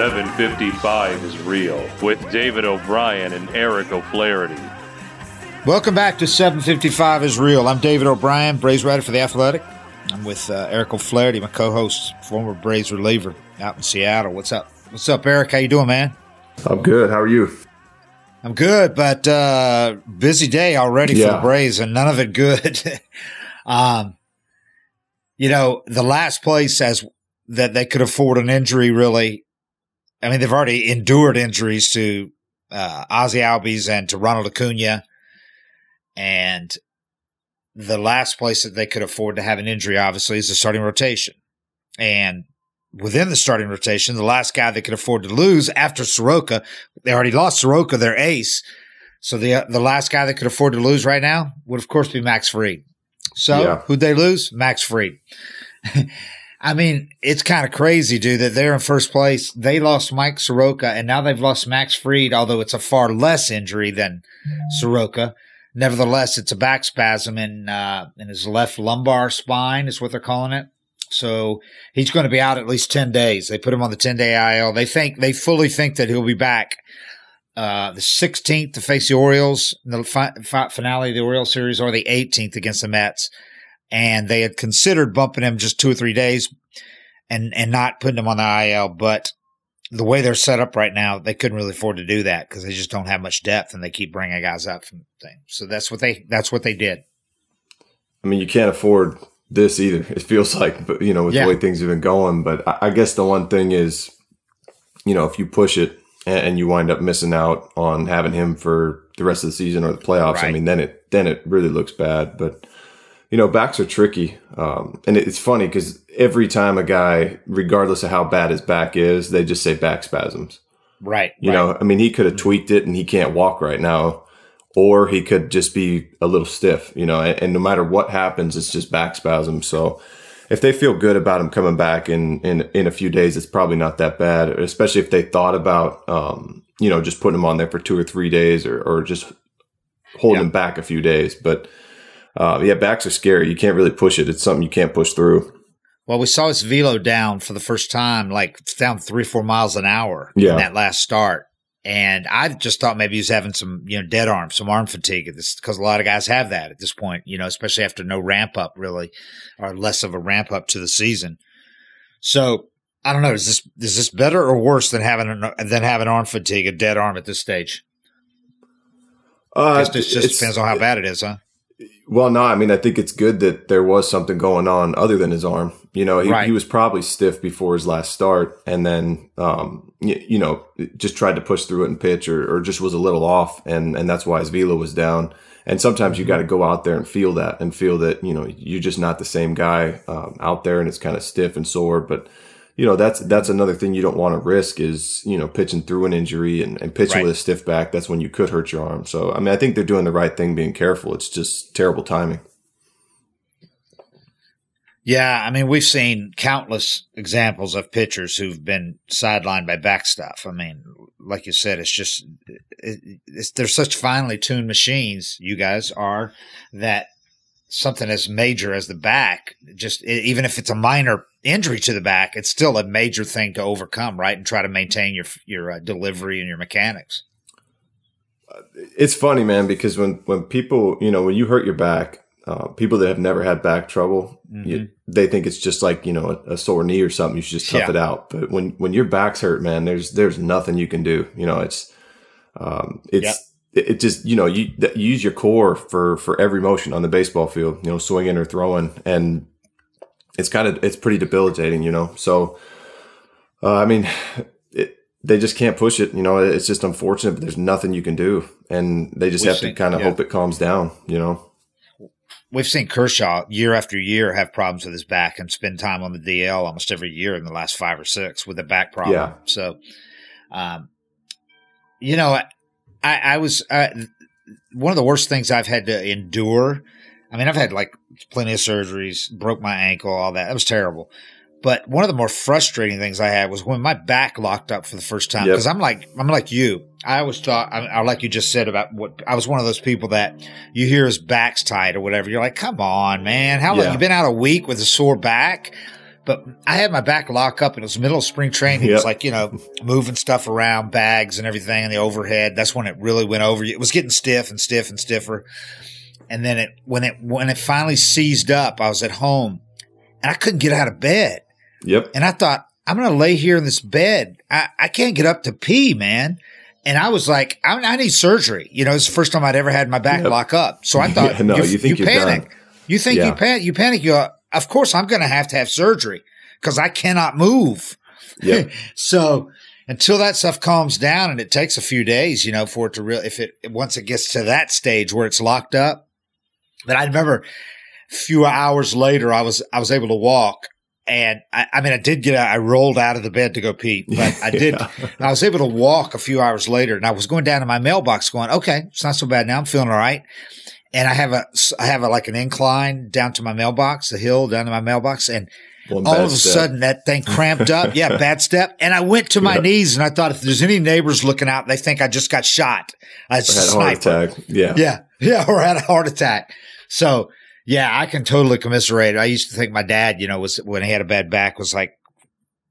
755 is real with David O'Brien and Eric O'Flaherty. Welcome back to 755 is real. I'm David O'Brien, Braves writer for the Athletic. I'm with uh, Eric O'Flaherty, my co-host, former Braves reliever out in Seattle. What's up? What's up, Eric? How you doing, man? I'm good. How are you? I'm good, but uh, busy day already yeah. for the Braves, and none of it good. um, you know, the last place as that they could afford an injury, really. I mean, they've already endured injuries to uh, Ozzie Albies and to Ronald Acuna, and the last place that they could afford to have an injury, obviously, is the starting rotation. And within the starting rotation, the last guy they could afford to lose after Soroka, they already lost Soroka, their ace. So the the last guy they could afford to lose right now would, of course, be Max Fried. So yeah. who'd they lose? Max Fried. I mean, it's kind of crazy, dude, that they're in first place. They lost Mike Soroka, and now they've lost Max Fried, although it's a far less injury than Soroka. Nevertheless, it's a back spasm in uh, in his left lumbar spine, is what they're calling it. So he's going to be out at least 10 days. They put him on the 10 day IL. They think, they fully think that he'll be back, uh, the 16th to face the Orioles in the fi- fi- finale of the Orioles series or the 18th against the Mets. And they had considered bumping him just two or three days and, and not putting him on the IL. But the way they're set up right now, they couldn't really afford to do that because they just don't have much depth and they keep bringing guys up from things. So that's what they, that's what they did. I mean, you can't afford this either. It feels like, but you know, with yeah. the way things have been going. But I, guess the one thing is, you know, if you push it and, and, you wind up missing out on having him for the rest of the season or the playoffs, right. I mean, then it then it really looks bad. But you know, backs are tricky, um, and it's funny because every time a guy, regardless of how bad his back is, they just say back spasms. Right. You right. know, I mean, he could have tweaked it and he can't walk right now or he could just be a little stiff, you know, and, and, no matter what happens, it's just back spasms. So if they feel good about him coming back in, in, in a few days, it's probably not that bad, especially if they thought about, um, you know, just putting him on there for two or three days or, or just holding yeah. him back a few days. But, uh, yeah, backs are scary. You can't really push it. It's something you can't push through. Well, we saw his velo down for the first time, like down three, four miles an hour yeah. in that last start. And I just thought maybe he was having some, you know, dead arm, some arm fatigue this, because a lot of guys have that at this point, you know, especially after no ramp up really, or less of a ramp up to the season. So I don't know. Is this is this better or worse than having an, than having arm fatigue, a dead arm at this stage? Uh, it just depends on how bad it is, huh? Well, no, I mean, I think it's good that there was something going on other than his arm. You know, he, right. he was probably stiff before his last start and then, um, you, you, know, just tried to push through it and pitch or, or just was a little off. And, and that's why his velo was down. And sometimes you got to go out there and feel that and feel that, you know, you're just not the same guy um, out there and it's kind of stiff and sore. But, you know, that's, that's another thing you don't want to risk is, you know, pitching through an injury and, and pitching right. with a stiff back. That's when you could hurt your arm. So, I mean, I think they're doing the right thing being careful. It's just terrible timing. Yeah, I mean, we've seen countless examples of pitchers who've been sidelined by back stuff. I mean, like you said, it's just it, it's, they're such finely tuned machines. You guys are that something as major as the back, just even if it's a minor injury to the back, it's still a major thing to overcome, right? And try to maintain your your uh, delivery and your mechanics. It's funny, man, because when when people, you know, when you hurt your back, uh, people that have never had back trouble, mm-hmm. you, they think it's just like you know a, a, sore knee or something. You should just tough yeah. it out. But when when your back's hurt, man, there's there's nothing you can do. You know, it's um, it's yep it just you know you, you, use your core for for every motion on the baseball field you know swinging or throwing and it's kind of it's pretty debilitating you know so uh, i mean it, they just can't push it you know it's just unfortunate but there's nothing you can do and they just We've have seen, to kind of yeah. hope it calms down you know We've seen Kershaw year after year have problems with his back and spend time on the DL almost every year in the last five or six with a back problem. Yeah. So, um, you know, I, I was uh, one of the worst things I've had to endure. I mean, I've had like plenty of surgeries, broke my ankle, all that. That was terrible. But one of the more frustrating things I had was when my back locked up for the first time. Because yep. I'm like, I'm like you. I always thought, I, I, like you just said about what I was one of those people that you hear his back's tight or whatever. You're like, come on, man. How long? You've been out a week with a sore back? But I had my back lock up and it was middle of spring training. Yep. It was like, you know, moving stuff around, bags and everything and the overhead. That's when it really went over. It was getting stiff and stiff and stiffer. And then it, when it, when it finally seized up, I was at home and I couldn't get out of bed. Yep. And I thought, I'm going to lay here in this bed. I, I can't get up to pee, man. And I was like, I, I need surgery. You know, it's the first time I'd ever had my back yep. lock up. So I thought, yeah, no, you, think you panic. Done. You think yeah. you panic. You panic. You, of course, I'm going to have to have surgery because I cannot move. Yeah. so until that stuff calms down, and it takes a few days, you know, for it to really, if it once it gets to that stage where it's locked up. But I remember a few hours later, I was I was able to walk, and I, I, mean, I did get, I rolled out of the bed to go pee, but I did, yeah. I was able to walk a few hours later and I was going down to my mailbox going, okay, it's not so bad now. I'm feeling all right. And I have a, I have a, like an incline down to my mailbox, a hill down to my mailbox. And One all of a step. sudden that thing cramped up. yeah. Bad step. And I went to my knees and I thought if there's any neighbors looking out, they think I just got shot. I had a heart attack. Yeah. Yeah. Yeah. Or had a heart attack. So yeah, I can totally commiserate. I used to think my dad, you know, was when he had a bad back was like,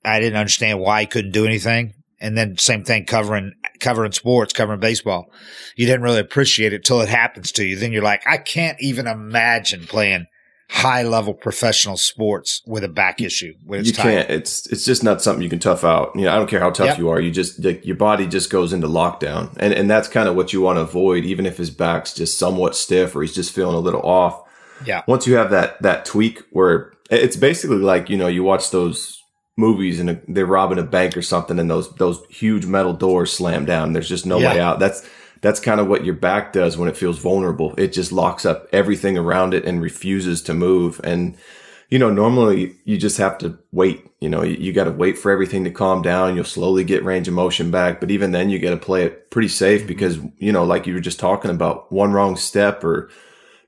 I didn't understand why he couldn't do anything. And then same thing covering, covering sports, covering baseball. You didn't really appreciate it till it happens to you. Then you're like, I can't even imagine playing high level professional sports with a back issue. When you tight. can't. It's it's just not something you can tough out. You know, I don't care how tough yep. you are. You just like, your body just goes into lockdown, and and that's kind of what you want to avoid. Even if his back's just somewhat stiff or he's just feeling a little off, yeah. Once you have that that tweak where it's basically like you know you watch those movies and they're robbing a bank or something and those those huge metal doors slam down. There's just no yeah. way out. That's that's kind of what your back does when it feels vulnerable. It just locks up everything around it and refuses to move. And you know, normally you just have to wait. You know, you, you got to wait for everything to calm down. You'll slowly get range of motion back, but even then, you got to play it pretty safe mm-hmm. because you know, like you were just talking about, one wrong step or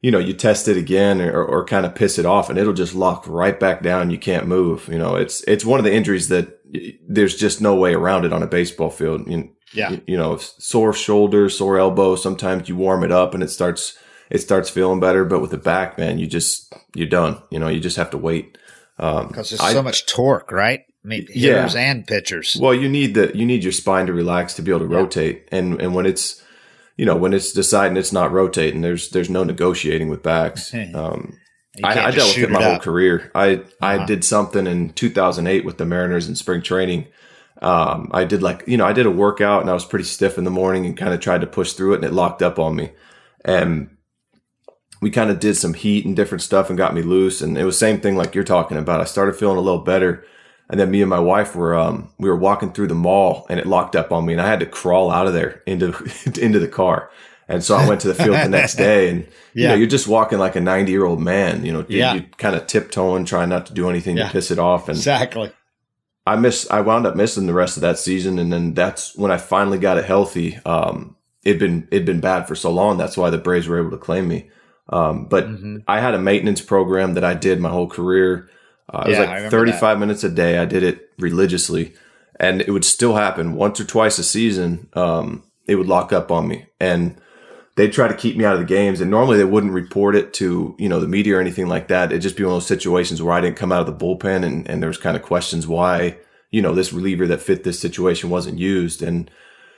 you know, you test it again or, or kind of piss it off and it'll just lock right back down. You can't move. You know, it's, it's one of the injuries that there's just no way around it on a baseball field. You, yeah. You, you know, sore shoulder, sore elbow. Sometimes you warm it up and it starts, it starts feeling better. But with the back, man, you just, you're done. You know, you just have to wait. Um, Cause there's I, so much torque, right? I mean, hitters yeah. and pitchers. Well, you need the, you need your spine to relax to be able to yeah. rotate. And, and when it's, you know, when it's deciding it's not rotating, there's there's no negotiating with backs. Um, I, I, dealt with it my whole career. I uh-huh. I did something in 2008 with the Mariners in spring training. Um, I did like you know I did a workout and I was pretty stiff in the morning and kind of tried to push through it and it locked up on me, and we kind of did some heat and different stuff and got me loose and it was same thing like you're talking about. I started feeling a little better and then me and my wife were, um, we were walking through the mall and it locked up on me and I had to crawl out of there into, into the car. And so I went to the field the next day and, yeah. you know, you're just walking like a 90 year old man, you know, yeah. you, kind of tiptoeing, trying not to do anything yeah. to piss it off. And exactly. I miss, I wound up missing the rest of that season. And then that's when I finally got it healthy. Um, it'd been, it'd been bad for so long. That's why the Braves were able to claim me. Um, but mm-hmm. I had a maintenance program that I did my whole career. Uh, it was like 35 that. minutes a day. I did it religiously and it would still happen once or twice a season. Um, it would lock up on me and they'd try to keep me out of the games. And normally they wouldn't report it to, you know, the media or anything like that. It'd just be one of those situations where I didn't come out of the bullpen and, and there was kind of questions why, you know, this reliever that fit this situation wasn't used. And,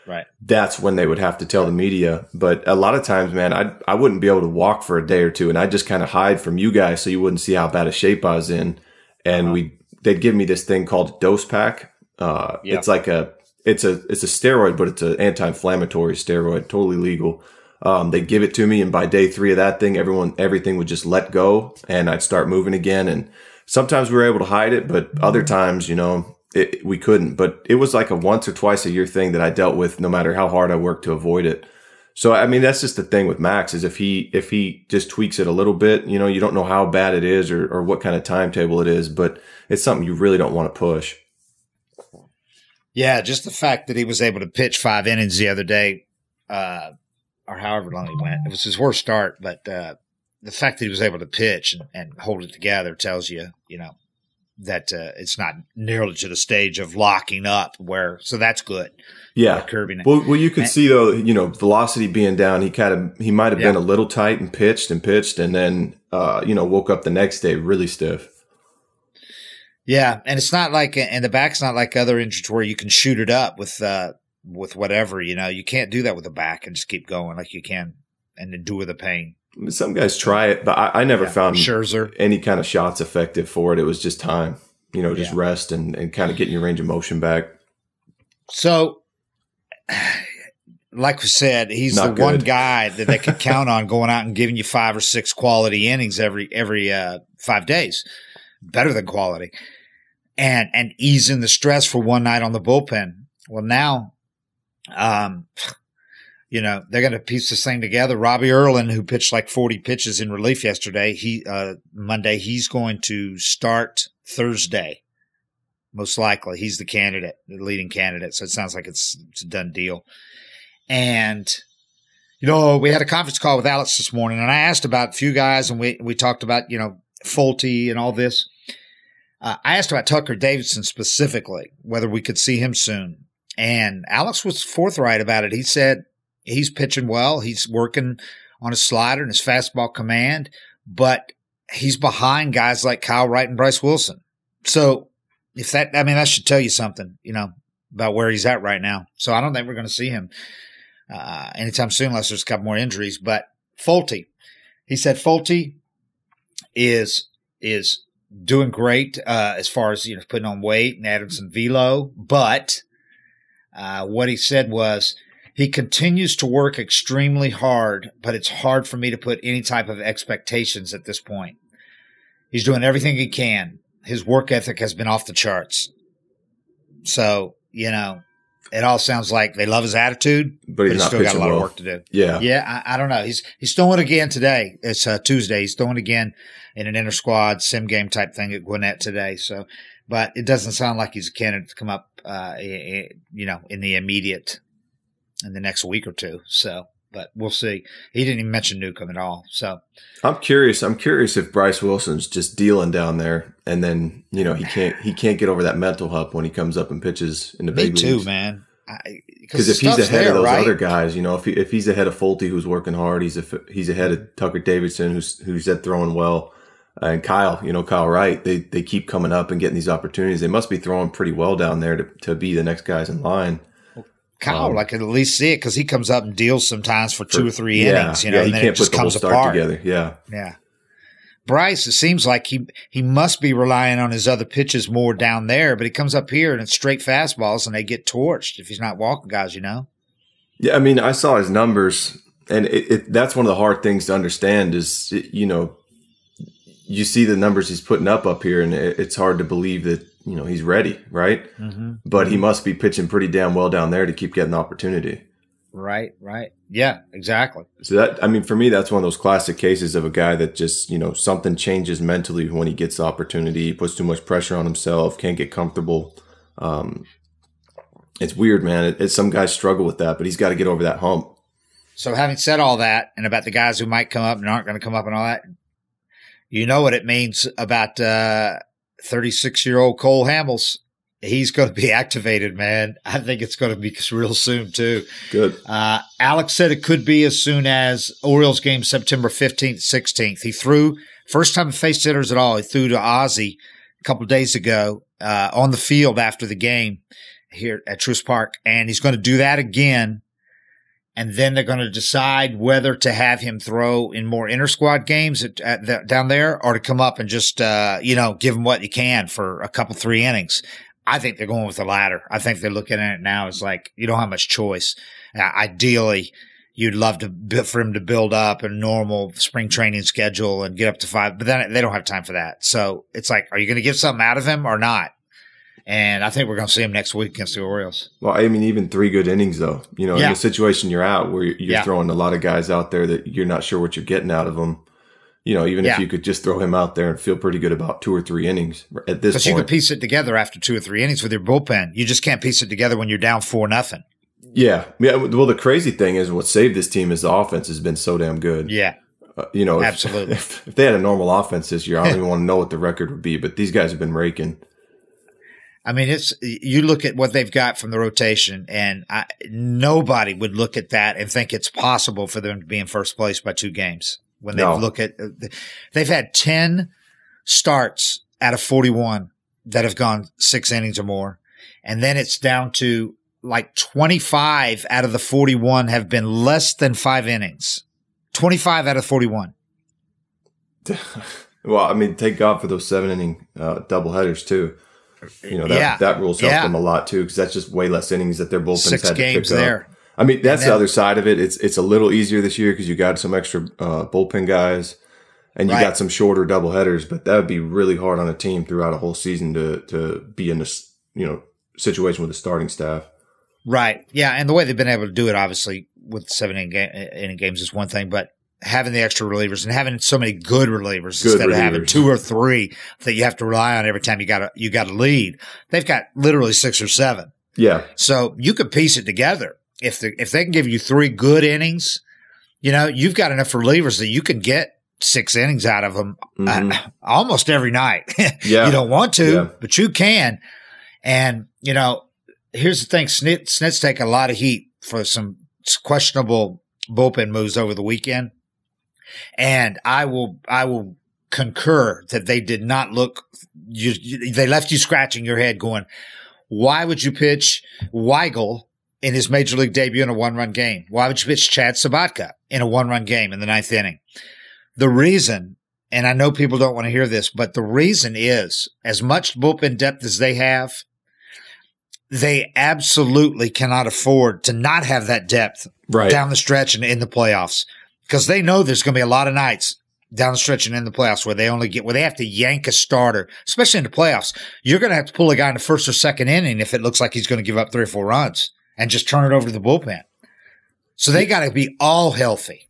Right. That's when they would have to tell the media. But a lot of times, man, I I wouldn't be able to walk for a day or two, and I'd just kind of hide from you guys so you wouldn't see how bad a shape I was in and uh-huh. we they'd give me this thing called dose pack. Uh. It's like a it's a it's a steroid, but it's an anti-inflammatory steroid, totally legal. Um, they give it to me, and by day three of that thing, everyone everything would just let go, and I'd start moving again. And sometimes we were able to hide it, but other times, you know, it, we couldn't. But it was like a once or twice a year thing that I dealt with, no matter how hard I worked to avoid it. So I mean, that's just the thing with Max is if he if he just tweaks it a little bit, you know, you don't know how bad it is or or what kind of timetable it is, but it's something you really don't want to push. Yeah, just the fact that he was able to pitch five innings the other day, uh, or however long he went, it was his worst start. But uh, the fact that he was able to pitch and, and hold it together tells you, you know, that uh, it's not nearly to the stage of locking up. Where so that's good yeah, curbing it. Well, well, you could and, see though, you know, velocity being down, he kind of he might have yeah. been a little tight and pitched and pitched, and then uh, you know woke up the next day really stiff. Yeah, and it's not like and the back's not like other injuries where you can shoot it up with uh with whatever you know. You can't do that with the back and just keep going like you can and endure the pain. Some guys try it, but I, I never yeah. found Scherzer. any kind of shots effective for it. It was just time, you know, just yeah. rest and and kind of getting your range of motion back. So, like we said, he's Not the good. one guy that they can count on going out and giving you five or six quality innings every every uh, five days, better than quality, and and easing the stress for one night on the bullpen. Well, now, um, you know they're going to piece this thing together. Robbie Erlin, who pitched like forty pitches in relief yesterday, he uh, Monday he's going to start Thursday most likely. He's the candidate, the leading candidate. So it sounds like it's, it's a done deal. And, you know, we had a conference call with Alex this morning and I asked about a few guys and we, we talked about, you know, Folty and all this. Uh, I asked about Tucker Davidson specifically, whether we could see him soon. And Alex was forthright about it. He said he's pitching well. He's working on his slider and his fastball command, but he's behind guys like Kyle Wright and Bryce Wilson. So if that, I mean, that should tell you something, you know, about where he's at right now. So I don't think we're going to see him uh, anytime soon unless there's a couple more injuries. But Folty, he said Folty is is doing great uh, as far as you know putting on weight and adding some velo, but uh, what he said was he continues to work extremely hard, but it's hard for me to put any type of expectations at this point. He's doing everything he can his work ethic has been off the charts. So, you know, it all sounds like they love his attitude, but he's, but he's still got a lot well. of work to do. Yeah. Yeah. I, I, don't know. He's, he's throwing again today. It's uh, Tuesday. He's throwing again in an inter squad sim game type thing at Gwinnett today. So, but it doesn't sound like he's a candidate to come up, uh, you know, in the immediate, in the next week or two. So, but we'll see. He didn't even mention Newcomb at all. So I'm curious. I'm curious if Bryce Wilson's just dealing down there, and then you know he can't he can't get over that mental hump when he comes up and pitches in the Me big too, leagues. man. Because if he's ahead there, of those right? other guys, you know, if he, if he's ahead of Folty, who's working hard, he's a, he's ahead of Tucker Davidson, who's who's at throwing well, uh, and Kyle, you know, Kyle Wright. They they keep coming up and getting these opportunities. They must be throwing pretty well down there to to be the next guys in line. Kyle, um, I can at least see it because he comes up and deals sometimes for, for two or three yeah, innings, you know, yeah, and then it just comes apart. together. Yeah. Yeah. Bryce, it seems like he he must be relying on his other pitches more down there, but he comes up here and it's straight fastballs and they get torched if he's not walking guys, you know. Yeah, I mean, I saw his numbers, and it, it, that's one of the hard things to understand is you know you see the numbers he's putting up up here, and it, it's hard to believe that you know, he's ready, right? Mm-hmm. But he must be pitching pretty damn well down there to keep getting the opportunity. Right, right. Yeah, exactly. So that, I mean, for me, that's one of those classic cases of a guy that just, you know, something changes mentally when he gets the opportunity. He puts too much pressure on himself, can't get comfortable. Um, it's weird, man. It, it, some guys struggle with that, but he's got to get over that hump. So, having said all that, and about the guys who might come up and aren't going to come up and all that, you know what it means about uh, 36 year old Cole Hamels. He's going to be activated, man. I think it's going to be real soon too. Good. Uh, Alex said it could be as soon as Orioles game September 15th, 16th. He threw first time faced hitters at all. He threw to Ozzie a couple days ago, uh, on the field after the game here at Truist Park. And he's going to do that again and then they're going to decide whether to have him throw in more inter squad games at, at the, down there or to come up and just uh, you know give him what he can for a couple three innings. I think they're going with the latter. I think they're looking at it now as like you don't have much choice. Uh, ideally, you'd love to for him to build up a normal spring training schedule and get up to five, but then they don't have time for that. So it's like, are you going to get something out of him or not? And I think we're going to see him next week against the Orioles. Well, I mean, even three good innings, though. You know, yeah. in the situation you're out, where you're, yeah. throwing a lot of guys out there that you're not sure what you're getting out of them. You know, even yeah. if you could just throw him out there and feel pretty good about two or three innings at this point. But you could piece it together after two or three innings with your bullpen. You just can't piece it together when you're down four nothing. Yeah. Yeah. Well, the crazy thing is what saved this team is the offense has been so damn good. Yeah. Uh, you know, absolutely. If, if, they had a normal offense this year, I don't even want to know what the record would be, but these guys have been raking. I mean, it's you look at what they've got from the rotation, and I, nobody would look at that and think it's possible for them to be in first place by two games. When they no. look at, they've had ten starts out of forty-one that have gone six innings or more. And then it's down to like 25 out of the 41 have been less than five innings. 25 out of 41. well, I mean, thank God for those seven inning uh, double headers too. You know that yeah. that rules help yeah. them a lot too because that's just way less innings that their bullpens Six had to games pick there. up. I mean, that's then, the other side of it. It's it's a little easier this year because you got some extra uh, bullpen guys, and you right. got some shorter double headers. But that would be really hard on a team throughout a whole season to to be in this you know situation with the starting staff. Right. Yeah, and the way they've been able to do it, obviously, with seven inning, game, inning games is one thing, but having the extra relievers and having so many good relievers good instead relievers. of having two or three that you have to rely on every time you got to you got to lead. They've got literally six or seven. Yeah. So you could piece it together if the, if they can give you three good innings, you know, you've got enough relievers that you can get six innings out of them uh, mm-hmm. uh, almost every night. yeah. You don't want to, yeah. but you can. And, you know, here's the thing. Snit, Snit's taking a lot of heat for some questionable bullpen moves over the weekend. And I will, I will concur that they did not look, you, you, they left you scratching your head going, why would you pitch Weigel in his major league debut in a one run game? Why would you pitch Chad Sobotka in a one run game in the ninth inning? The reason, and I know people don't want to hear this, but the reason is as much bullpen depth as they have, they absolutely cannot afford to not have that depth right. down the stretch and in the playoffs because they know there's going to be a lot of nights down the stretch and in the playoffs where they only get where they have to yank a starter, especially in the playoffs. You're going to have to pull a guy in the first or second inning if it looks like he's going to give up three or four runs and just turn it over to the bullpen. So they got to be all healthy.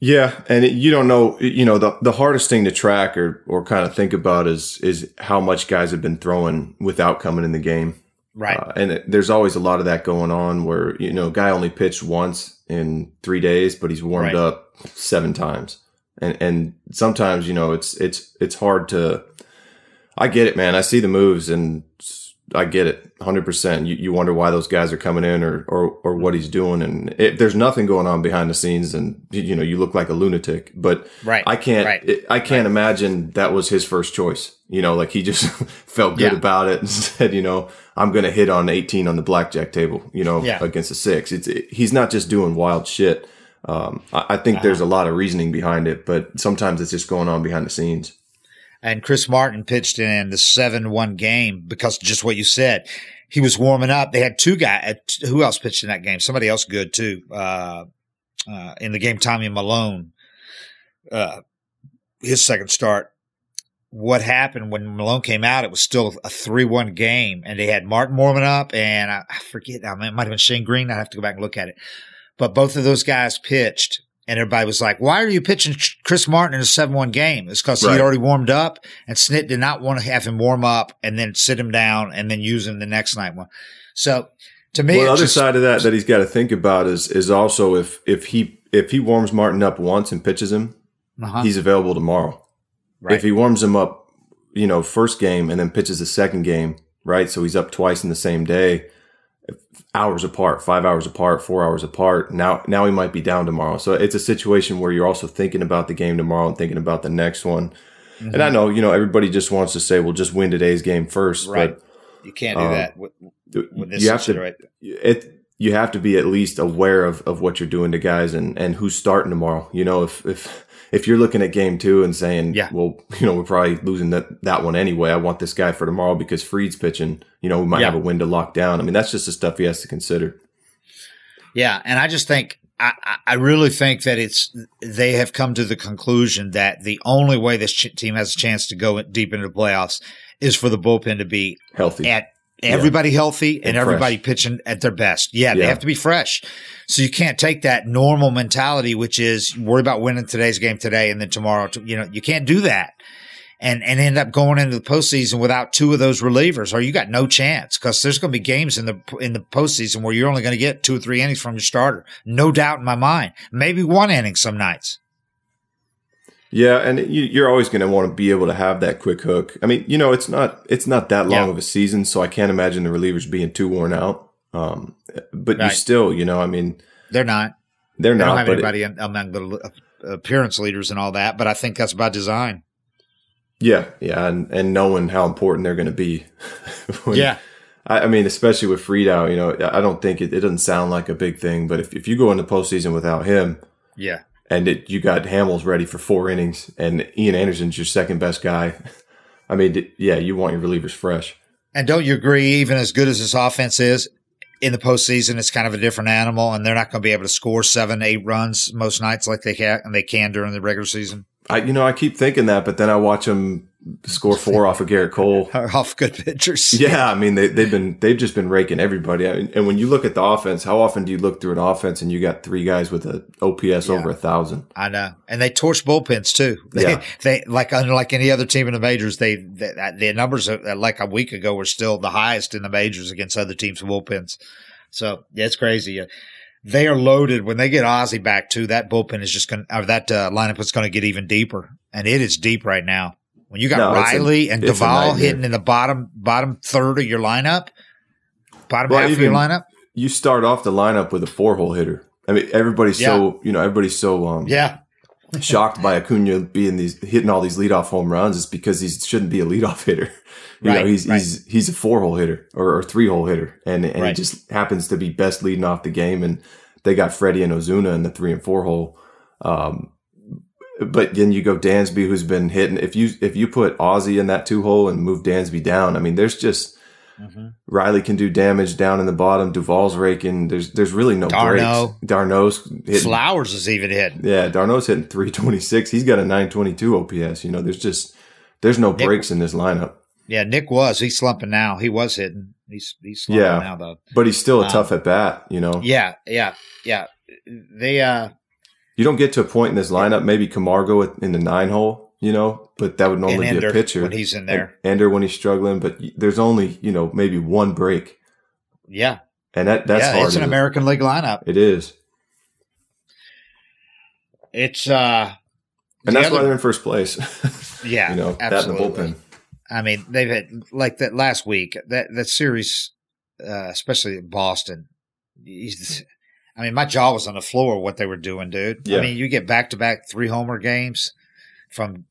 Yeah, and it, you don't know. You know the the hardest thing to track or or kind of think about is is how much guys have been throwing without coming in the game. Right. Uh, and it, there's always a lot of that going on where you know guy only pitched once in three days, but he's warmed right. up seven times and and sometimes you know it's it's it's hard to i get it man i see the moves and i get it 100% you, you wonder why those guys are coming in or or, or what he's doing and it, there's nothing going on behind the scenes and you know you look like a lunatic but right i can't right. it, i can't right. imagine that was his first choice you know like he just felt good yeah. about it and said you know i'm gonna hit on 18 on the blackjack table you know yeah. against a six it's it, he's not just doing wild shit um, I, I, think uh-huh. there's a lot of reasoning behind it, but sometimes it's just going on behind the scenes. And Chris Martin pitched in the 7 1 game because just what you said. He was warming up. They had two guys. Uh, who else pitched in that game? Somebody else good too. Uh, uh, in the game, Tommy Milone, uh, his second start. What happened when Milone came out? It was still a 3 1 game, and they had Martin Mormon up, and I, I forget now, it might have been Shane Greene. I'd have to go back and look at it but both of those guys pitched. And everybody was like, why are you pitching Chris Martin in a 7-1 game? It's because right. he'd already warmed up and Snit did not want to have him warm up and then sit him down and then use him the next night. So to me, well, the other just, side of that that he's got to think about is, is also if, if he, if he warms Martin up once and pitches him, uh-huh. he's available tomorrow. Right. If he warms him up, you know, first game and then pitches the second game, right? So he's up twice in the same day hours apart, five hours apart, four hours apart. Now, now he might be down tomorrow. So it's a situation where you're also thinking about the game tomorrow and thinking about the next one. Mm-hmm. And I know, you know, everybody just wants to say, well, just win today's game first. Right. But, you can't do um, that with, with this you have to, right? it, you have to be at least aware of, of what you're doing to guys and, and who's starting tomorrow. You know, if, if, if you're looking at game two and saying, yeah. well, you know, we're probably losing that, that one anyway. I want this guy for tomorrow because Fried's pitching, you know, we might yeah. have a win to lock down. I mean, that's just the stuff he has to consider. Yeah. And I just think, I, I really think that it's, they have come to the conclusion that the only way this ch- team has a chance to go deep into the playoffs is for the bullpen to be healthy at everybody yeah. healthy and, and everybody pitching at their best. Yeah, yeah, they have to be fresh. So you can't take that normal mentality, which is worry about winning today's game today and then tomorrow. You know, you can't do that and, and end up going into the postseason without two of those relievers or you got no chance because there's going to be games in the, in the postseason where you're only going to get two or three innings from your starter. No doubt in my mind. Maybe one inning some nights. Yeah, and you, are always going to want to be able to have that quick hook. I mean, you know, it's not it's not that long yeah. of a season, so I can't imagine the relievers being too worn out. Um, but right. you still, you know, I mean, they're not. They're they not. Don't have anybody it, among the appearance leaders and all that, but I think that's by design. Yeah, yeah, and, and knowing how important they're going to be. when, yeah. I, I, mean, especially with Friedel, you know, I don't think it, it doesn't sound like a big thing, but if, if you go into postseason without him, yeah, and it, you got Hamels ready for four innings, and Ian Anderson's your second best guy, I mean, yeah, you want your relievers fresh. And don't you agree? Even as good as this offense is, in the postseason, it's kind of a different animal, and they're not going to be able to score seven, eight runs most nights like they can and they can during the regular season. I, you know, I keep thinking that, but then I watch them score four off of Gerrit Cole, off good pitchers. Yeah, I mean they they've been they've just been raking everybody. I mean, and when you look at the offense, how often do you look through an offense and you got three guys with a OPS yeah. over a thousand? I know, and they torch bullpens too. They, yeah. they like unlike any other team in the majors, they, they uh, the numbers uh, like a week ago were still the highest in the majors against other teams' bullpens. So yeah, it's crazy. Uh, they are loaded when they get Ozzie back too. That bullpen is just going, or that uh, lineup is going to get even deeper, and it is deep right now. When you got no, Riley a, and Duvall hitting in the bottom bottom third of your lineup, bottom well, half of your lineup, you start off the lineup with a four hole hitter. I mean, everybody's yeah. so you know everybody's so um yeah shocked by Acuna being these hitting all these leadoff home runs is because he shouldn't be a leadoff hitter. You right, know, he's right. he's he's a four hole hitter or, or three hole hitter, and and right. he just happens to be best leading off the game. And they got Freddie and Ozuna in the three and four hole. Um, but then you go Dansby, who's been hitting. If you if you put Ozzie in that two hole and move Dansby down, I mean, there's just mm-hmm. Riley can do damage down in the bottom. Duvall's raking. There's there's really no d'Arnaud. breaks. d'Arnaud's hitting. Flowers is even hitting. Yeah, d'Arnaud's hitting 326. He's got a 922 OPS. You know, there's just there's no Nick, breaks in this lineup. Yeah, Nick was. He's slumping now. He was hitting. He's he's slumping yeah, now though. But he's still a um, tough at bat. You know. Yeah, yeah, yeah. They uh you don't get to a point in this lineup, maybe Camargo in the nine hole, you know, but that would normally be a pitcher when he's in there. And Ender when he's struggling, but there's only you know maybe one break. Yeah, and that that's yeah, hard. It's an American League lineup. It is. It's uh, and that's other, why they're in first place. yeah, you know absolutely. that in the bullpen. I mean, they've had like that last week that that series, uh, especially in Boston. I mean, my jaw was on the floor what they were doing, dude. Yeah. I mean, you get back to back three homer games from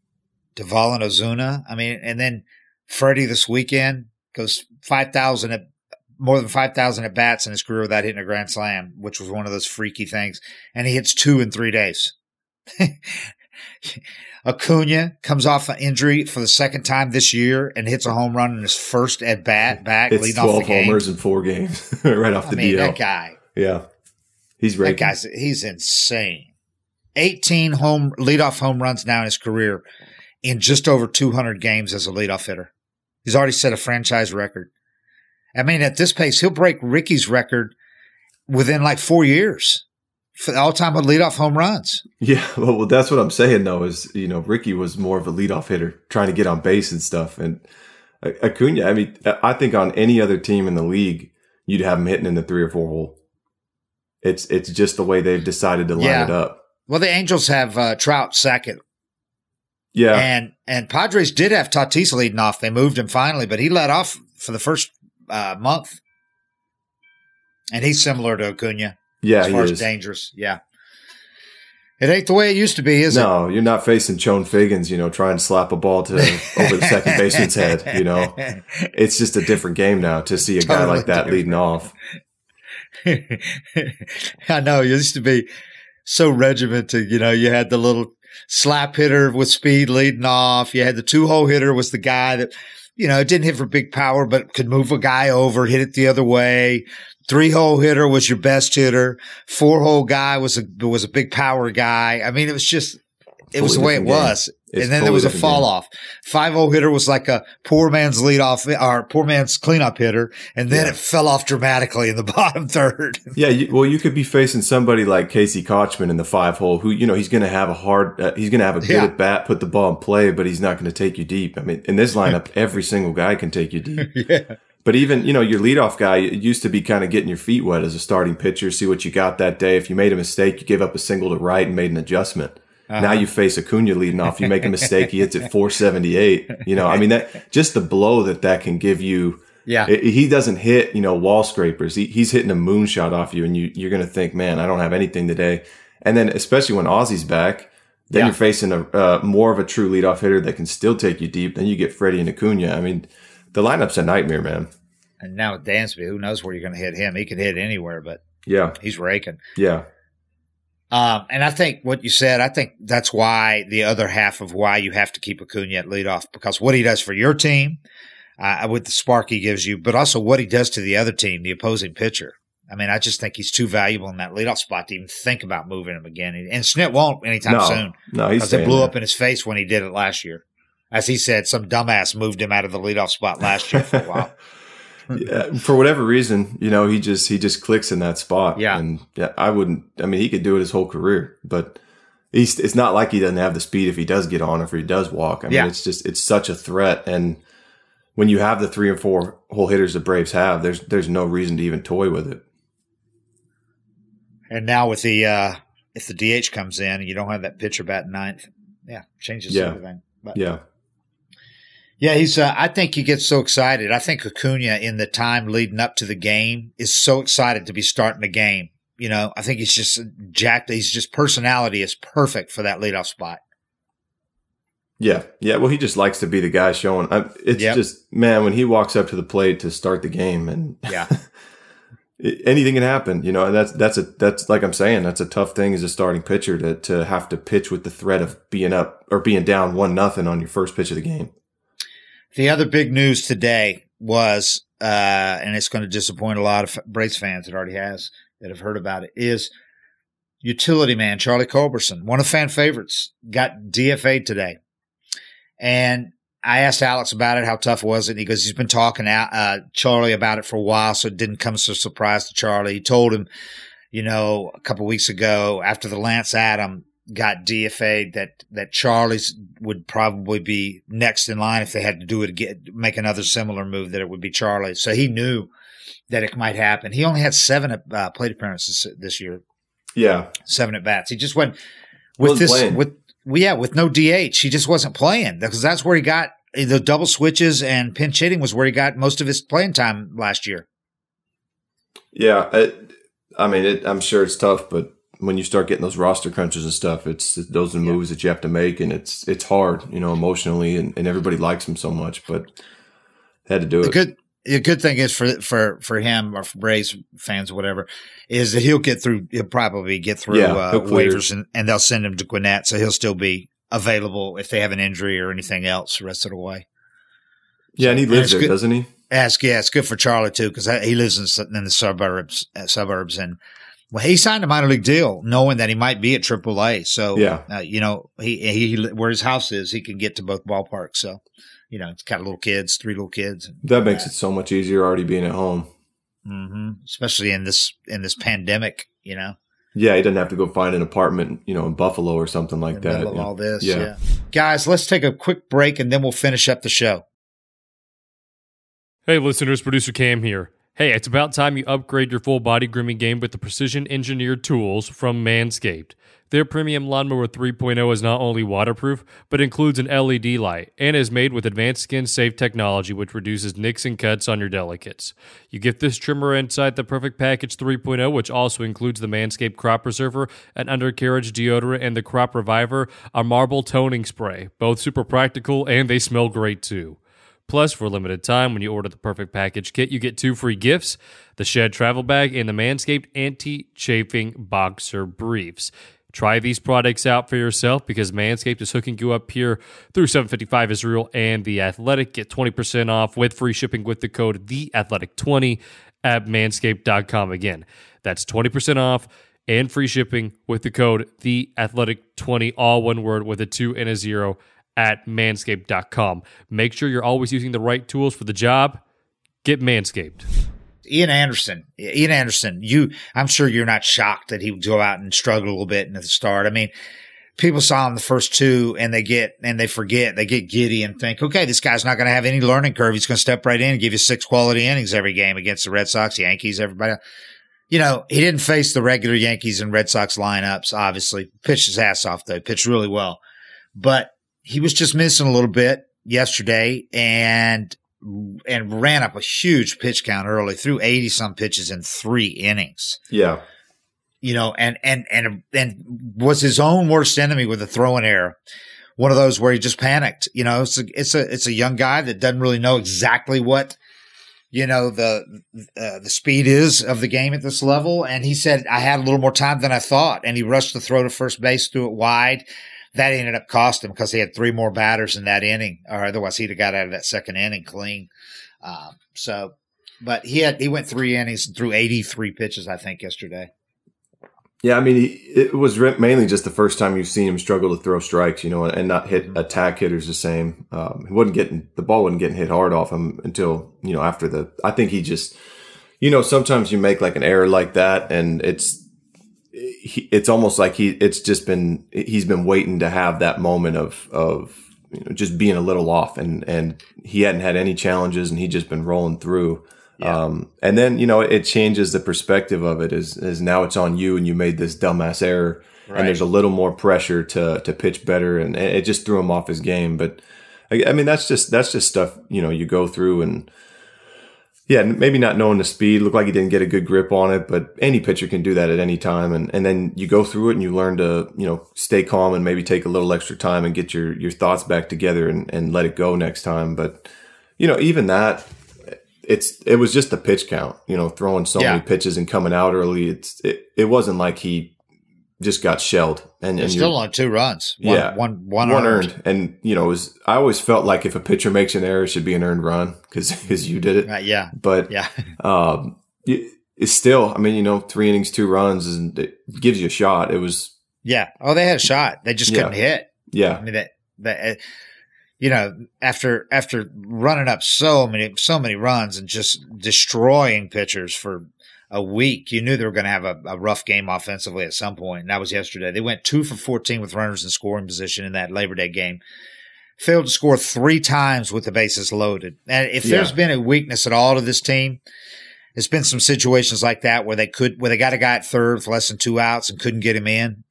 Duvall and Ozuna. I mean, and then Freddie this weekend goes 5,000 at more than 5,000 at bats in his career without hitting a grand slam, which was one of those freaky things. And he hits two in three days. Acuna comes off an injury for the second time this year and hits a home run in his first at bat back. It's 12 homers in four games right off the I mean, DL. That guy. Yeah. He's. That guy's he's insane. 18 home leadoff home runs now in his career in just over 200 games as a leadoff hitter. He's already set a franchise record. I mean, at this pace, he'll break Ricky's record within like four years for all time with leadoff home runs. Yeah, well, that's what I'm saying though. Is you know Ricky was more of a leadoff hitter, trying to get on base and stuff. And Acuna, I mean, I think on any other team in the league, you'd have him hitting in the three or four hole. It's it's just the way they've decided to line yeah. it up. Well, the Angels have uh, Trout second. Yeah, and and Padres did have Tatis leading off. They moved him finally, but he led off for the first uh, month, and he's similar to Acuna. Yeah, as far as dangerous. Yeah, it ain't the way it used to be, is no, it? No, you're not facing Chone Figgins, you know, trying to slap a ball to over the second baseman's head. You know, it's just a different game now to see a totally guy like that different. leading off. I know it used to be so regimented. You know, you had the little slap hitter with speed leading off. You had the two hole hitter was the guy that, you know, didn't hit for big power, but could move a guy over, hit it the other way. Three hole hitter was your best hitter. Four hole guy was a, was a big power guy. I mean, it was just, it was the way it game. was. It's and then there was a fall game. off. Five hole hitter was like a poor man's lead off or poor man's cleanup hitter. And then yeah. it fell off dramatically in the bottom third. yeah. You, well, you could be facing somebody like Casey Kotchman in the five hole who, you know, he's going to have a hard, uh, he's going to have a good yeah. at bat, put the ball in play, but he's not going to take you deep. I mean, in this lineup, every single guy can take you deep. yeah. But even, you know, your leadoff guy used to be kind of getting your feet wet as a starting pitcher, see what you got that day. If you made a mistake, you gave up a single to right and made an adjustment. Uh-huh. Now you face Acuna leading off. You make a mistake, he hits at 478. You know, I mean, that just the blow that that can give you. Yeah. It, he doesn't hit, you know, wall scrapers. He, he's hitting a moonshot off you, and you, you're going to think, man, I don't have anything today. And then, especially when Ozzie's back, Then yeah. you're facing a uh, more of a true leadoff hitter that can still take you deep. Then you get Freddie and Acuna. I mean, the lineup's a nightmare, man. And now with Dansby, who knows where you're going to hit him? He could hit anywhere, but yeah, he's raking. Yeah. Um, and I think what you said, I think that's why the other half of why you have to keep Acuna at leadoff because what he does for your team, uh, with the spark he gives you, but also what he does to the other team, the opposing pitcher. I mean, I just think he's too valuable in that leadoff spot to even think about moving him again. And Snit won't anytime no, soon. No, he's because it blew there. up in his face when he did it last year. As he said, some dumbass moved him out of the leadoff spot last year for a while. yeah, for whatever reason, you know, he just he just clicks in that spot. Yeah, and yeah, I wouldn't. I mean, he could do it his whole career, but he's it's not like he doesn't have the speed if he does get on, if he does walk. I mean, yeah. it's just it's such a threat, and when you have the three and four hole hitters the Braves have, there's there's no reason to even toy with it. And now with the uh if the DH comes in and you don't have that pitcher bat ninth, yeah, changes yeah. everything. But yeah. Yeah, he's. Uh, I think he gets so excited. I think Acuna, in the time leading up to the game, is so excited to be starting the game. You know, I think he's just jacked. He's just personality is perfect for that leadoff spot. Yeah, yeah. Well, he just likes to be the guy showing. It's yep. just man when he walks up to the plate to start the game, and yeah, anything can happen, you know. And that's that's a that's like I'm saying, that's a tough thing as a starting pitcher to to have to pitch with the threat of being up or being down one nothing on your first pitch of the game. The other big news today was, uh, and it's going to disappoint a lot of Braves fans. that already has that have heard about it. Is utility man Charlie Culberson, one of fan favorites, got DFA'd today, and I asked Alex about it. How tough was it? And He goes, he's been talking out, uh, Charlie about it for a while, so it didn't come as a surprise to Charlie. He told him, you know, a couple weeks ago after the Lance Adam got DFA'd that that Charlie's would probably be next in line if they had to do it again, make another similar move that it would be Charlie. So he knew that it might happen. He only had seven uh, plate appearances this year. Yeah, seven at bats. He just went with this playing. with well, yeah, with no DH, he just wasn't playing because that's where he got the double switches and pinch hitting was where he got most of his playing time last year. Yeah, it, I mean, it, I'm sure it's tough, but when you start getting those roster crunches and stuff, it's those are the moves yeah. that you have to make, and it's it's hard, you know, emotionally, and, and everybody likes him so much, but had to do the it. Good, the good thing is for for for him or for Braves fans or whatever is that he'll get through. He'll probably get through yeah, uh, waivers and, and they'll send him to Gwinnett, so he'll still be available if they have an injury or anything else the rest of the way. Yeah, so, and he lives there, good. doesn't he? Ask, yeah, it's good for Charlie too because he lives in, in the suburbs. Uh, suburbs, and well, he signed a minor league deal knowing that he might be at AAA. So, yeah, uh, you know, he, he where his house is, he can get to both ballparks. So, you know, it's got little kids, three little kids. That makes that. it so much easier already being at home. Mm-hmm. Especially in this in this pandemic, you know. Yeah, he doesn't have to go find an apartment, you know, in Buffalo or something like that. all this, yeah. yeah. Guys, let's take a quick break and then we'll finish up the show. Hey, listeners, producer Cam here. Hey, it's about time you upgrade your full body grooming game with the precision engineered tools from Manscaped. Their premium lawnmower 3.0 is not only waterproof, but includes an LED light and is made with advanced skin safe technology which reduces nicks and cuts on your delicates. You get this trimmer inside the Perfect Package 3.0, which also includes the Manscaped Crop Preserver, an undercarriage deodorant, and the Crop Reviver, a marble toning spray. Both super practical and they smell great too. Plus, for a limited time, when you order the Perfect Package kit, you get two free gifts the Shed Travel Bag and the Manscaped Anti Chafing Boxer Briefs. Try these products out for yourself because Manscaped is hooking you up here through 755 is real and The Athletic. Get 20% off with free shipping with the code THEATHLETIC20 at manscaped.com. Again, that's 20% off and free shipping with the code THEATHLETIC20, all one word with a two and a zero at manscaped.com. Make sure you're always using the right tools for the job. Get Manscaped. Ian Anderson, Ian Anderson, you, I'm sure you're not shocked that he would go out and struggle a little bit in the start. I mean, people saw him the first two and they get, and they forget, they get giddy and think, okay, this guy's not going to have any learning curve. He's going to step right in and give you six quality innings every game against the Red Sox, Yankees, everybody. You know, he didn't face the regular Yankees and Red Sox lineups, obviously. Pitched his ass off though, pitched really well. But he was just missing a little bit yesterday and and ran up a huge pitch count early, threw 80 some pitches in three innings. Yeah. you know, and, and, and, and was his own worst enemy with a throwing error. One of those where he just panicked, you know, it's a, it's a, it's a young guy that doesn't really know exactly what, you know, the, uh, the speed is of the game at this level. And he said, I had a little more time than I thought. And he rushed the throw to first base, threw it wide. That ended up costing him because he had three more batters in that inning, or otherwise he'd have got out of that second inning clean. Um, so, but he had, he went three innings and threw 83 pitches, I think, yesterday. Yeah, I mean, he, it was mainly just the first time you've seen him struggle to throw strikes, you know, and not hit attack hitters the same. Um, he wasn't getting the ball wasn't getting hit hard off him until you know after the. I think he just, you know, sometimes you make like an error like that, and it's he, it's almost like he it's just been he's been waiting to have that moment of of you know, just being a little off, and and he hadn't had any challenges, and he just been rolling through. Yeah. Um, and then, you know, it changes the perspective of it is, is now it's on you and you made this dumbass error right. and there's a little more pressure to, to pitch better. And it just threw him off his game. But I, I mean, that's just, that's just stuff, you know, you go through and, yeah, maybe not knowing the speed, looked like he didn't get a good grip on it, but any pitcher can do that at any time. And, and then you go through it and you learn to, you know, stay calm and maybe take a little extra time and get your, your thoughts back together and, and let it go next time. But, you know, even that, it's it was just the pitch count, you know, throwing so yeah. many pitches and coming out early. It's it, it wasn't like he just got shelled and, and still on two runs. One, yeah, one one, one earned. earned. And you know, was I always felt like if a pitcher makes an error, it should be an earned run because because you did it. Uh, yeah, but yeah, um, it, it's still. I mean, you know, three innings, two runs, and it gives you a shot. It was yeah. Oh, they had a shot. They just couldn't hit. Yeah, I mean that that you know, after after running up so many so many runs and just destroying pitchers for a week, you knew they were going to have a, a, rough game offensively at some point. And that was yesterday. They went two for fourteen with runners in scoring position in that Labor Day game. Failed to score three times with the bases loaded. And if yeah. there's been a weakness at all to this team, it's been some situations like that where they could where they got a guy at third with less than two outs and couldn't get him in.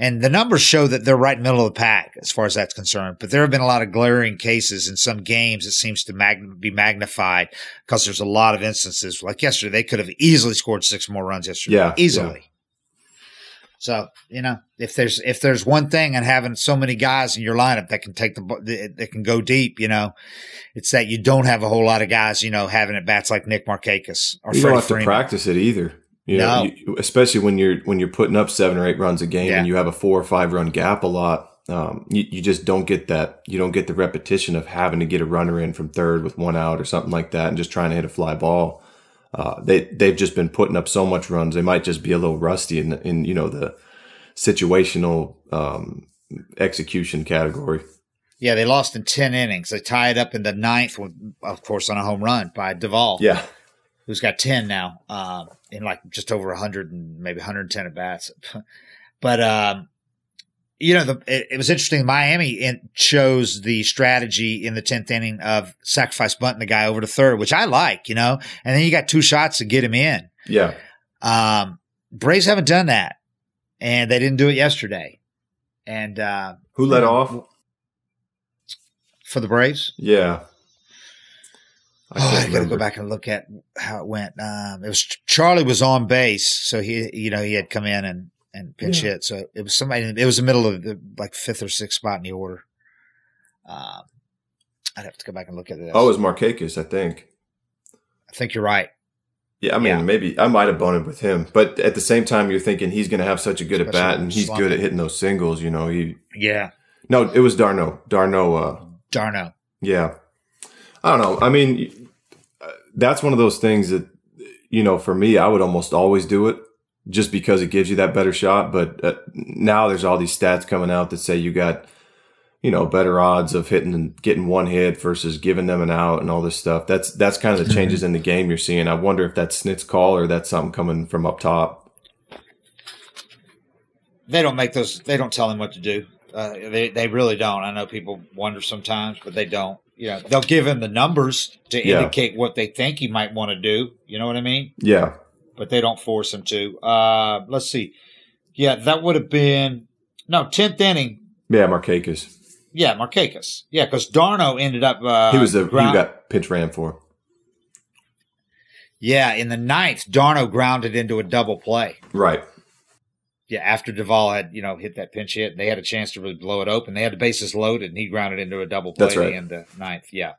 And the numbers show that they're right in the middle of the pack as far as that's concerned. But there have been a lot of glaring cases in some games. It seems to mag- be magnified because there's a lot of instances. Like yesterday, they could have easily scored six more runs yesterday. Yeah, easily. Yeah. So you know, if there's if there's one thing and having so many guys in your lineup that can take the that can go deep, you know, it's that you don't have a whole lot of guys, you know, having at bats like Nick Markakis or you Freddie don't have Freeman. to practice it either. You know, no. you, especially when you're when you're putting up seven or eight runs a game yeah. and you have a four or five run gap a lot. Um, you, you just don't get that. You don't get the repetition of having to get a runner in from third with one out or something like that, and just trying to hit a fly ball. Uh, they they've just been putting up so much runs. They might just be a little rusty in in you know the situational um, execution category. Yeah, they lost in ten innings. They tied up in the ninth, with, of course, on a home run by Duvall. Yeah, who's got ten now. Um, in like just over 100 and maybe 110 at bats. but, um, you know, the, it, it, was interesting. Miami in, chose the strategy in the 10th inning of sacrifice bunting the guy over to third, which I like, you know, and then you got two shots to get him in. Yeah. Um, Braves haven't done that and they didn't do it yesterday. And, uh, who let off for the Braves? Yeah. I, oh, I got to go back and look at how it went. Um, it was Charlie was on base, so he, you know, he had come in and and pinch yeah. hit. So it was somebody. It was the middle of the like fifth or sixth spot in the order. Um, I'd have to go back and look at this. Oh, it was Markakis, I think. I think you're right. Yeah, I mean, yeah. maybe I might have boned with him, but at the same time, you're thinking he's going to have such a good Especially at bat, and he's slumping. good at hitting those singles. You know, he. Yeah. No, it was d'Arnaud. d'Arnaud. Uh, d'Arnaud. Yeah. I don't know. I mean, that's one of those things that you know for me i would almost always do it just because it gives you that better shot. But uh, now there's all these stats coming out that say you got you know better odds of hitting and getting one hit versus giving them an out and all this stuff. That's that's kind of the changes in the game you're seeing. I wonder if that's snit's call or that's something coming from up top. They don't make those they don't tell them what to do. Uh, they, they really don't. I know people wonder sometimes but they don't know, they'll give him the numbers to yeah. indicate what they think he might want to do. You know what I mean? Yeah. But they don't force him to. Uh, let's see. Yeah, that would have been no tenth inning. Yeah, Markakis. Yeah, Markakis. Yeah, because d'Arnaud ended up. Uh, he was the ground- who got pitch ran for. Yeah, in the ninth, d'Arnaud grounded into a double play. Right. Yeah, after Duvall had you know hit that pinch hit, they had a chance to really blow it open. They had the bases loaded, and he grounded into a double play That's right. in the ninth. Yeah,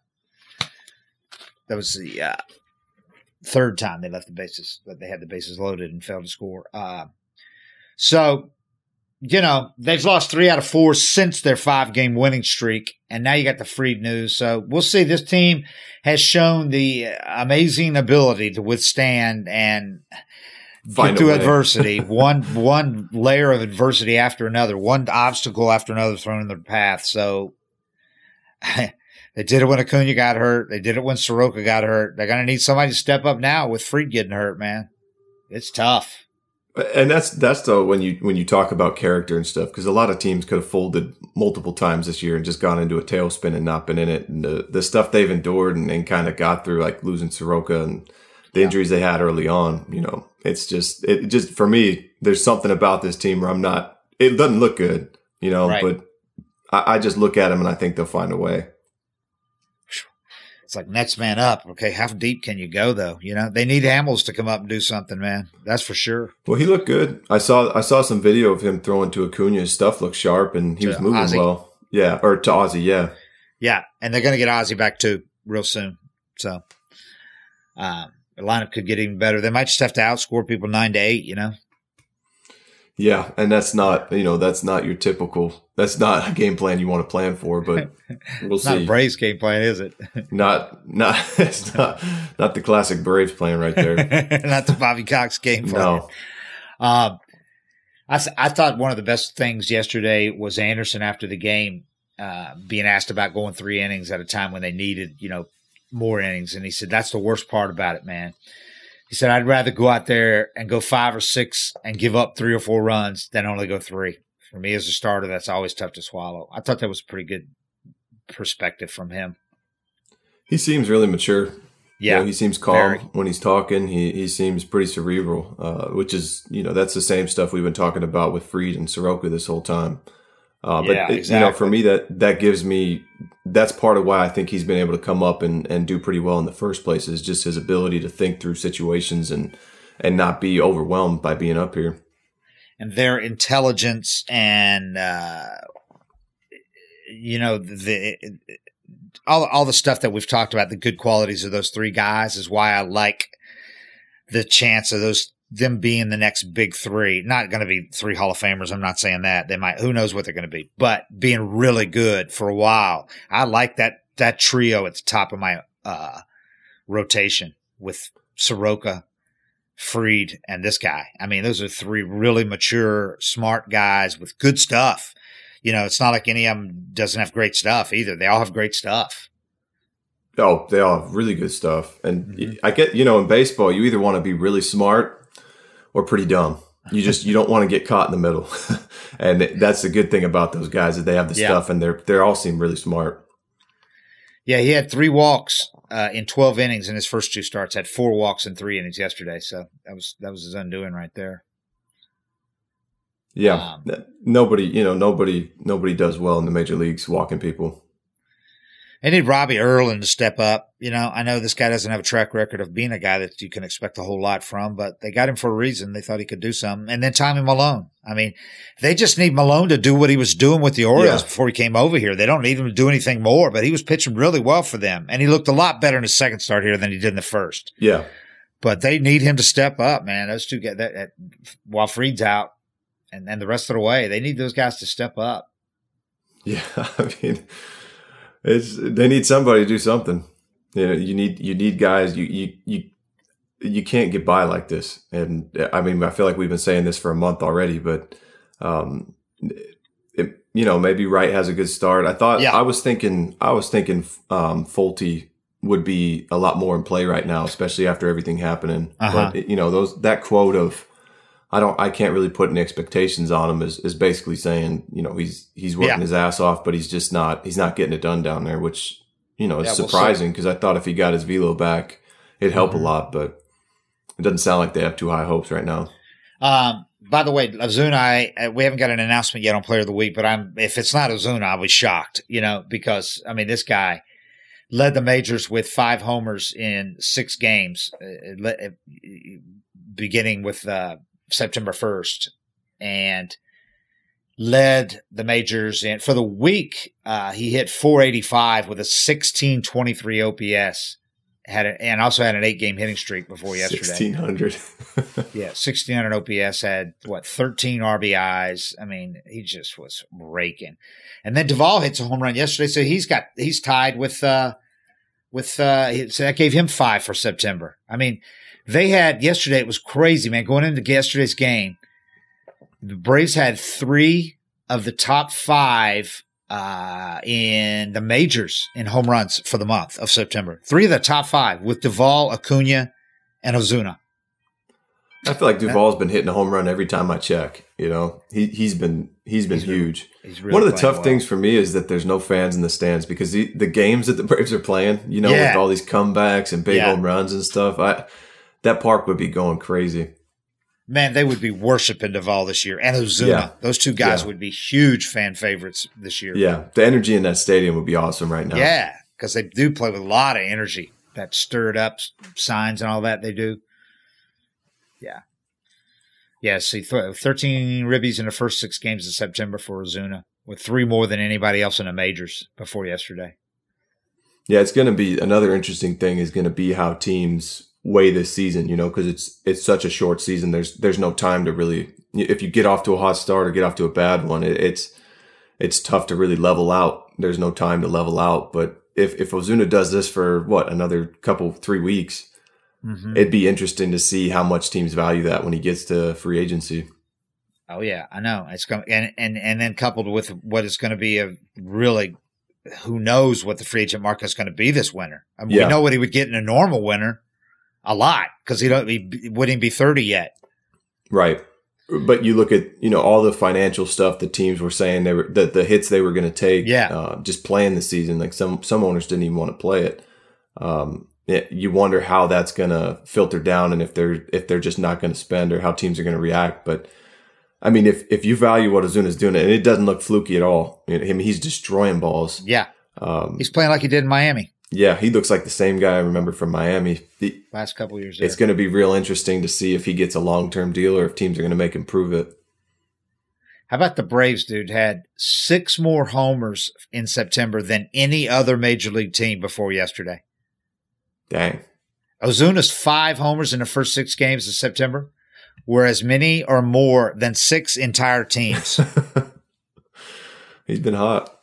that was the uh, third time they left the bases, but they had the bases loaded and failed to score. Uh, so, you know, they've lost three out of four since their five game winning streak. And now you got the Fried news. So we'll see. This team has shown the amazing ability to withstand and Find through adversity, one one layer of adversity after another, one obstacle after another thrown in their path. So they did it when Acuna got hurt. They did it when Soroka got hurt. They're gonna need somebody to step up now with Fried getting hurt, man. It's tough. And that's that's the when you when you talk about character and stuff because a lot of teams could have folded multiple times this year and just gone into a tailspin and not been in it. And the the stuff they've endured and, and kind of got through, like losing Soroka and the injuries they had early on. You know, it's just it just for me. There's something about this team where I'm not. It doesn't look good, you know, Right. but I, I just look at them and I think they'll find a way. It's like next man up. Okay, how deep can you go though? You know, they need Hamels to come up and do something, man. That's for sure. Well, he looked good. I saw I saw some video of him throwing to Acuna. His stuff looked sharp and he To was moving Ozzie. well. Yeah, or to Ozzie. Yeah, Yeah, and they're going to get Ozzie back too real soon. So um, the lineup could get even better. They might just have to outscore people nine to eight. You know, Yeah, and that's not you know that's not your typical. That's not a game plan you want to plan for, but we'll it's not a see. Braves game plan, is it? Not not it's not not the classic Braves plan right there. not the Bobby Cox game plan. No, Um, I, I thought one of the best things yesterday was Anderson after the game uh, being asked about going three innings at a time when they needed, you know, more innings. And he said, that's the worst part about it, man. He said, I'd rather go out there and go five or six and give up three or four runs than only go three. For me as a starter, that's always tough to swallow. I thought that was a pretty good perspective from him. he seems really mature. You Yeah. know, he seems calm very. when he's talking. He he seems pretty cerebral, uh, which is you know that's the same stuff we've been talking about with Fried and Soroka this whole time. Uh, but Yeah, it- you know, for me, that that gives me that's part of why I think he's been able to come up and, and do pretty well in the first place is just his ability to think through situations and and not be overwhelmed by being up here. and their intelligence and uh, you know the all all the stuff that we've talked about the good qualities of those three guys is why I like the chance of those them being the next big three. Not going to be three Hall of Famers. I'm not saying that they might. Who knows what they're going to be? But being really good for a while. I like that that trio at the top of my uh, rotation with Soroka, Fried, and this guy. I mean, those are three really mature, smart guys with good stuff. You know, it's not like any of them doesn't have great stuff either. They all have great stuff. Oh, they all have really good stuff. And Mhm. I get, you know, in baseball, you either want to be really smart or pretty dumb. You just you don't want to get caught in the middle. and that's the good thing about those guys that they have the Yeah. stuff and they're they all seem really smart. Yeah, he had three walks uh, in 12 innings in his first two starts. Had four walks in three innings yesterday. So that was that was his undoing right there. Yeah. Um, nobody, you know, nobody nobody does well in the major leagues walking people. They need Robbie Erlin to step up. You know, I know this guy doesn't have a track record of being a guy that you can expect a whole lot from, but they got him for a reason. They thought he could do something. And then Tommy Milone. I mean, they just need Milone to do what he was doing with the Orioles Yeah. before he came over here. They don't need him to do anything more, but he was pitching really well for them. And he looked a lot better in his second start here than he did in the first. Yeah. But they need him to step up, man. Those two get that, that while Fried's out and, and the rest of the way, they need those guys to step up. Yeah. I mean it's they need somebody to do something. You know, you need you need guys you you you you can't get by like this. And I mean, I feel like we've been saying this for a month already, but um, it, you know, maybe Wright has a good start. I thought Yeah. I was thinking I was thinking um, Folty would be a lot more in play right now, especially after everything happening. Uh-huh. But you know, those that quote of I don't I can't really put any expectations on him is, is basically saying, you know, he's he's working Yeah. his ass off, but he's just not he's not getting it done down there, which you know is Yeah, we'll surprising because I thought if he got his velo back, it'd help Mhm. a lot, but it doesn't sound like they have too high hopes right now. Um, by the way, Ozuna, I, uh, we haven't got an announcement yet on Player of the Week, but I'm if it's not Ozuna, I'll be shocked. You know, because I mean, this guy led the majors with five homers in six games, uh, uh, beginning with uh, September first, and led the majors. And for the week, uh, he hit 485 with a 1623 OPS. Had a, and also had an eight game hitting streak before yesterday. 1600. yeah, 1600 OPS. Had what 13 RBIs. I mean, he just was raking. And then Duvall hits a home run yesterday, so he's got he's tied with uh with uh so that gave him five for September. I mean, they had yesterday. It was crazy, man. Going into yesterday's game, the Braves had three of the top five uh, in the majors in home runs for the month of September. Three of the top five with Duvall, Acuna, and Ozuna. I feel like Duvall's been hitting a home run every time I check. You know, he he's been he's been he's huge. Really, he's really One of the tough well. things for me is that there's no fans in the stands because the, the games that the Braves are playing, you know, yeah. with all these comebacks and big yeah. home runs and stuff, I that park would be going crazy. Man, they would be worshiping Duvall this year and Ozuna. Yeah. Those two guys yeah. would be huge fan favorites this year. Yeah, the energy in that stadium would be awesome right now. Yeah, because they do play with a lot of energy. That stirred up signs and all that they do. Yeah. Yeah, see, th- 13 ribbies in the first six games of September for Ozuna, with three more than anybody else in the majors before yesterday. Yeah, it's going to be another interesting thing is going to be how teams way this season, you know, because it's it's such a short season. There's there's no time to really if you get off to a hot start or get off to a bad one, it, it's it's tough to really level out. There's no time to level out. But if if Ozuna does this for what another couple three weeks, mm-hmm. it'd be interesting to see how much teams value that when he gets to free agency. Oh yeah, I know it's going and and and then coupled with what is going to be a really who knows what the free agent market is going to be this winter. I mean, yeah. we know what he would get in a normal winter a lot because he don't he wouldn't be 30 yet. Right. But you look at you know all the financial stuff the teams were saying they were that the hits they were going to take. Yeah. Uh, just playing the season, like some some owners didn't even want to play it. Um, it, you wonder how that's going to filter down and if they're if they're just not going to spend or how teams are going to react. But I mean, if if you value what Ozuna's doing, and it doesn't look fluky at all. I mean, he's destroying balls. Yeah. Um, he's playing like he did in Miami. Yeah, he looks like the same guy I remember from Miami. The, Last couple years. There. It's going to be real interesting to see if he gets a long term deal or if teams are going to make him prove it. How about the Braves, dude? Had six more homers in September than any other major league team before yesterday. Dang. Ozuna's five homers in the first six games of September were as many or more than six entire teams. He's been hot.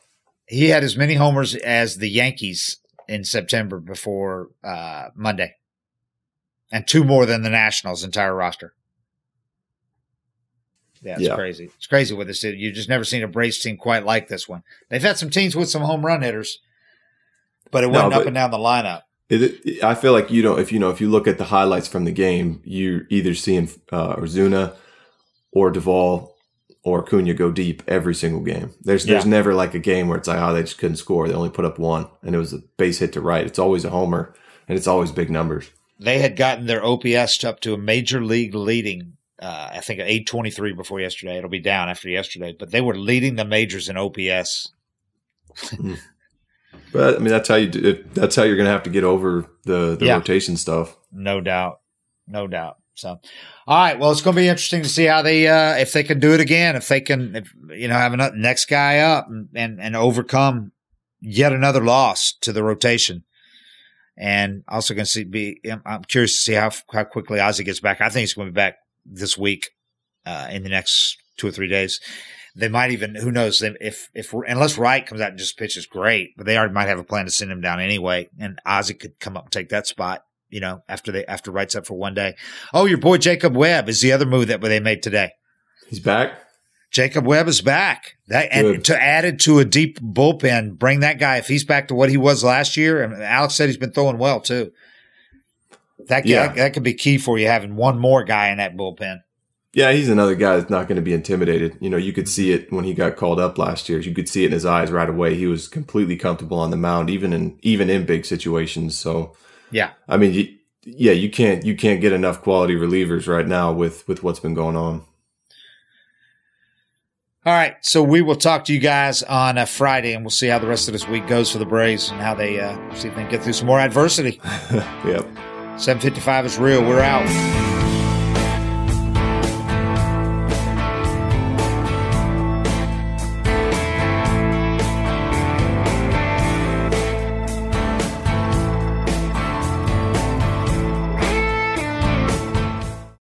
He had as many homers as the Yankees in September before uh, Monday, and two more than the Nationals' entire roster. Yeah, it's yeah. crazy. It's crazy with this. You've just never seen a Braves team quite like this one. They've had some teams with some home run hitters, but it went up and down the lineup. It, it, I feel like you know if you know if you look at the highlights from the game, you're either seeing uh, Ozuna or Duvall or Acuna go deep every single game. There's yeah. there's never like a game where it's like, oh, they just couldn't score. They only put up one, and it was a base hit to right. It's always a homer, and it's always big numbers. They had gotten their OPS up to a major league leading. Uh, I think 823 before yesterday. It'll be down after yesterday, but they were leading the majors in OPS. Hmm. but I mean, that's how you do it. That's how you're going to have to get over the, the yeah. rotation stuff. No doubt. No doubt. So, all right. Well, it's going to be interesting to see how they, uh, if they can do it again, if they can, if, you know, have a next guy up and, and, and overcome yet another loss to the rotation. And also going to see, be, I'm curious to see how, how quickly Ozzie gets back. I think he's going to be back this week, uh, in the next two or three days. They might even, who knows, if, if, unless Wright comes out and just pitches great, but they already might have a plan to send him down anyway. And Ozzie could come up and take that spot you know, after they after Wright's up for one day. Oh, your boy Jacob Webb is the other move that they made today. He's back. Jacob Webb is back. That Good. and to add it to a deep bullpen, bring that guy if he's back to what he was last year. And Alex said he's been throwing well too. That yeah. that, that could be key for you having one more guy in that bullpen. Yeah, he's another guy that's not going to be intimidated. You know, you could see it when he got called up last year. You could see it in his eyes right away. He was completely comfortable on the mound, even in even in big situations. So yeah. I mean, you, yeah, you can't you can't get enough quality relievers right now with with what's been going on. All right, so we will talk to you guys on a Friday, and we'll see how the rest of this week goes for the Braves and how they uh, see if they can get through some more adversity. yep. Seven fifty five is real. We're out.